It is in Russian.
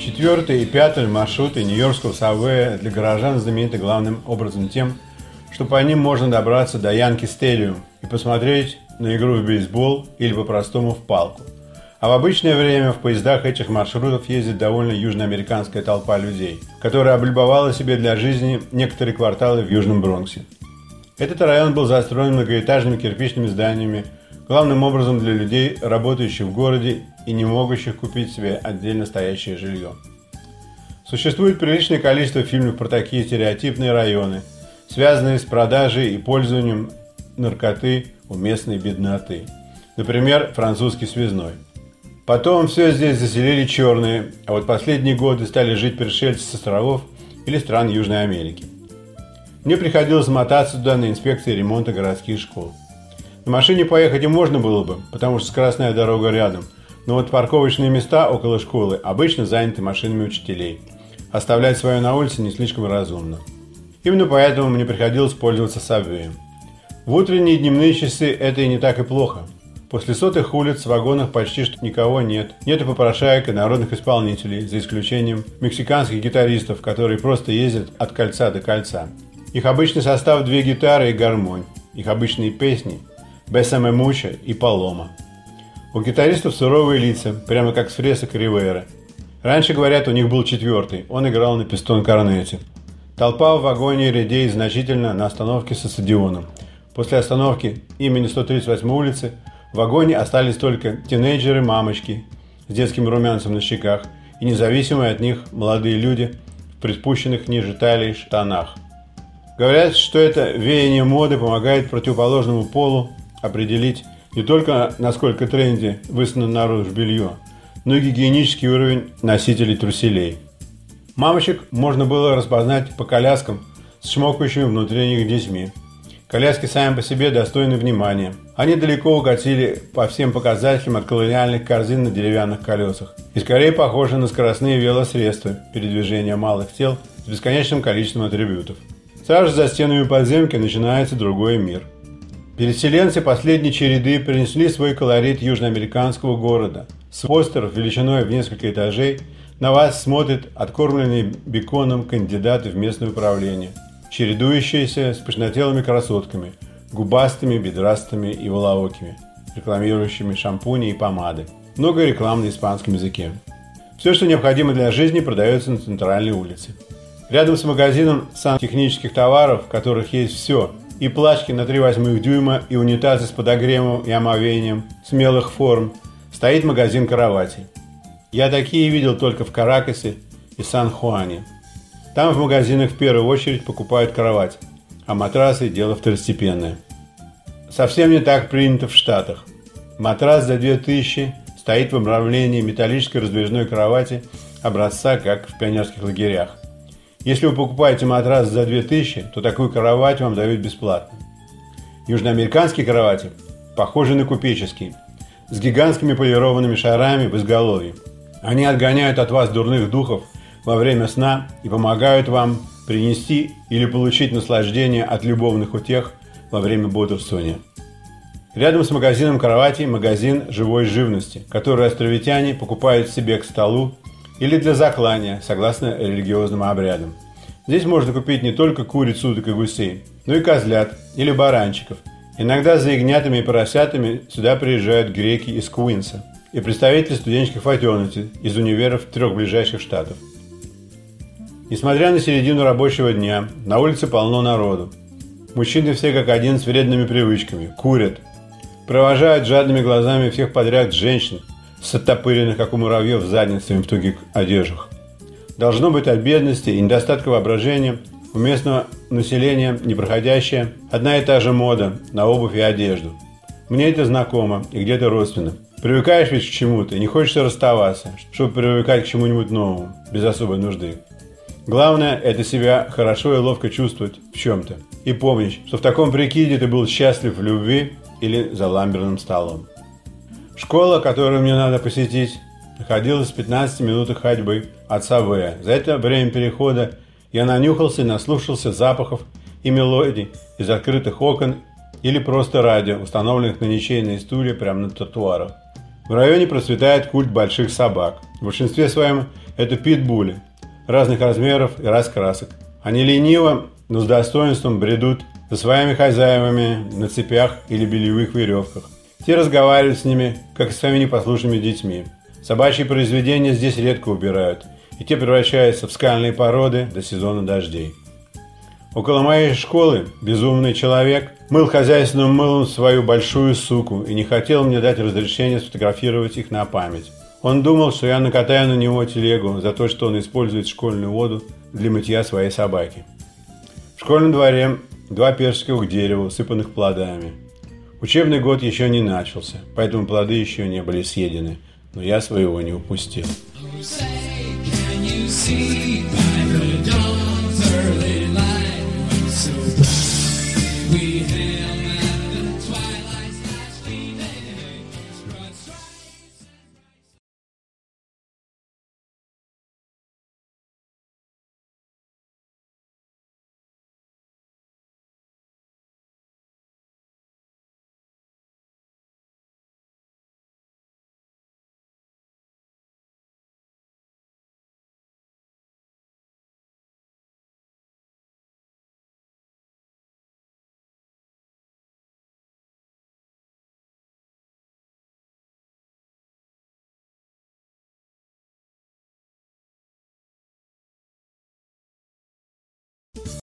Четвертый и пятый маршруты Нью-Йоркского Саввея для горожан знамениты главным образом тем, что по ним можно добраться до Янки Стадиум и посмотреть на игру в бейсбол или по-простому в палку. А в обычное время в поездах этих маршрутов ездит довольно южноамериканская толпа людей, которая облюбовала себе для жизни некоторые кварталы в Южном Бронксе. Этот район был застроен многоэтажными кирпичными зданиями, главным образом для людей, работающих в городе и не могущих купить себе отдельно стоящее жилье. Существует приличное количество фильмов про такие стереотипные районы, связанные с продажей и пользованием наркоты у местной бедноты. Например, французский связной. Потом все здесь заселили черные, а вот последние годы стали жить пришельцы с островов или стран Южной Америки. Мне приходилось мотаться туда на инспекции ремонта городских школ. На машине поехать и можно было бы, потому что скоростная дорога рядом, но вот парковочные места около школы обычно заняты машинами учителей. Оставлять свое на улице не слишком разумно. Именно поэтому мне приходилось пользоваться сабвеем. В утренние и дневные часы это и не так и плохо. После сотых улиц в вагонах почти что никого нет. Нет и попрошаек, и народных исполнителей, за исключением мексиканских гитаристов, которые просто ездят от кольца до кольца. Их обычный состав – две гитары и гармонь. Их обычные песни – «Бесаме Муча» и «Палома». У гитаристов суровые лица, прямо как с фресок Ривера. Раньше, говорят, у них был четвертый, он играл на пистон-корнете. Толпа в вагоне редеет значительно на остановке со стадионом. После остановки имени 138 улицы в вагоне остались только тинейджеры-мамочки с детским румянцем на щеках и независимые от них молодые люди в приспущенных ниже талии штанах. Говорят, что это веяние моды помогает противоположному полу определить не только насколько тренди высунуло наружу белье, но и гигиенический уровень носителей труселей. Мамочек можно было распознать по коляскам с шмокающими внутри них детьми. Коляски сами по себе достойны внимания. Они далеко укатили по всем показателям от колониальных корзин на деревянных колесах и скорее похожи на скоростные велосредства передвижения малых тел с бесконечным количеством атрибутов. Сразу за стенами подземки начинается другой мир. Переселенцы последней череды принесли свой колорит южноамериканского города. С постеров величиной в несколько этажей на вас смотрят откормленные беконом кандидаты в местное управление, чередующиеся с пышнотелыми красотками, губастыми, бедрастыми и волоокими, рекламирующими шампуни и помады. Много рекламы на испанском языке. Все, что необходимо для жизни, продается на центральной улице. Рядом с магазином сантехнических товаров, в которых есть все, и плачки на 3 восьмых дюйма, и унитазы с подогревом и омовением, смелых форм, стоит магазин кроватей. Я такие видел только в Каракасе и Сан-Хуане. Там в магазинах в первую очередь покупают кровать, а матрасы – дело второстепенное. Совсем не так принято в Штатах. Матрас за 2000 стоит в обрамлении металлической раздвижной кровати образца, как в пионерских лагерях. Если вы покупаете матрас за 2000, то такую кровать вам дают бесплатно. Южноамериканские кровати похожи на купеческие, с гигантскими полированными шарами в изголовье. Они отгоняют от вас дурных духов во время сна и помогают вам принести или получить наслаждение от любовных утех во время бодрствования. Рядом с магазином кровати магазин живой живности, который островитяне покупают себе к столу или для заклания, согласно религиозным обрядам. Здесь можно купить не только курицу, уток и гусей, но и козлят или баранчиков. Иногда за ягнятами и поросятами сюда приезжают греки из Куинса и представители студенческих фратernity из универов трех ближайших штатов. Несмотря на середину рабочего дня, на улице полно народу. Мужчины все как один с вредными привычками, курят, провожают жадными глазами всех подряд женщин – с оттопыренных, как у муравьев, задницами в тугих одеждах. Должно быть от бедности и недостатка воображения у местного населения непроходящая одна и та же мода на обувь и одежду. Мне это знакомо и где-то родственно. Привыкаешь ведь к чему-то и не хочется расставаться, чтобы привыкать к чему-нибудь новому, без особой нужды. Главное – это себя хорошо и ловко чувствовать в чем-то. И помнить, что в таком прикиде ты был счастлив в любви или за ламберным столом. Школа, которую мне надо посетить, находилась в 15 минутах ходьбы от Савея. За это время перехода я нанюхался и наслушался запахов и мелодий из открытых окон или просто радио, установленных на ничейные стулья прямо на тротуарах. В районе процветает культ больших собак. В большинстве своем это питбули разных размеров и раскрасок. Они лениво, но с достоинством бредут за своими хозяевами на цепях или бельевых веревках. Те разговаривают с ними, как с своими непослушными детьми. Собачьи произведения здесь редко убирают, и те превращаются в скальные породы до сезона дождей. Около моей школы безумный человек мыл хозяйственным мылом свою большую суку и не хотел мне дать разрешение сфотографировать их на память. Он думал, что я накатаю на него телегу за то, что он использует школьную воду для мытья своей собаки. В школьном дворе два персиковых дерева, усыпанных плодами. Учебный год еще не начался, поэтому плоды еще не были съедены, но я своего не упустил. Oh, say,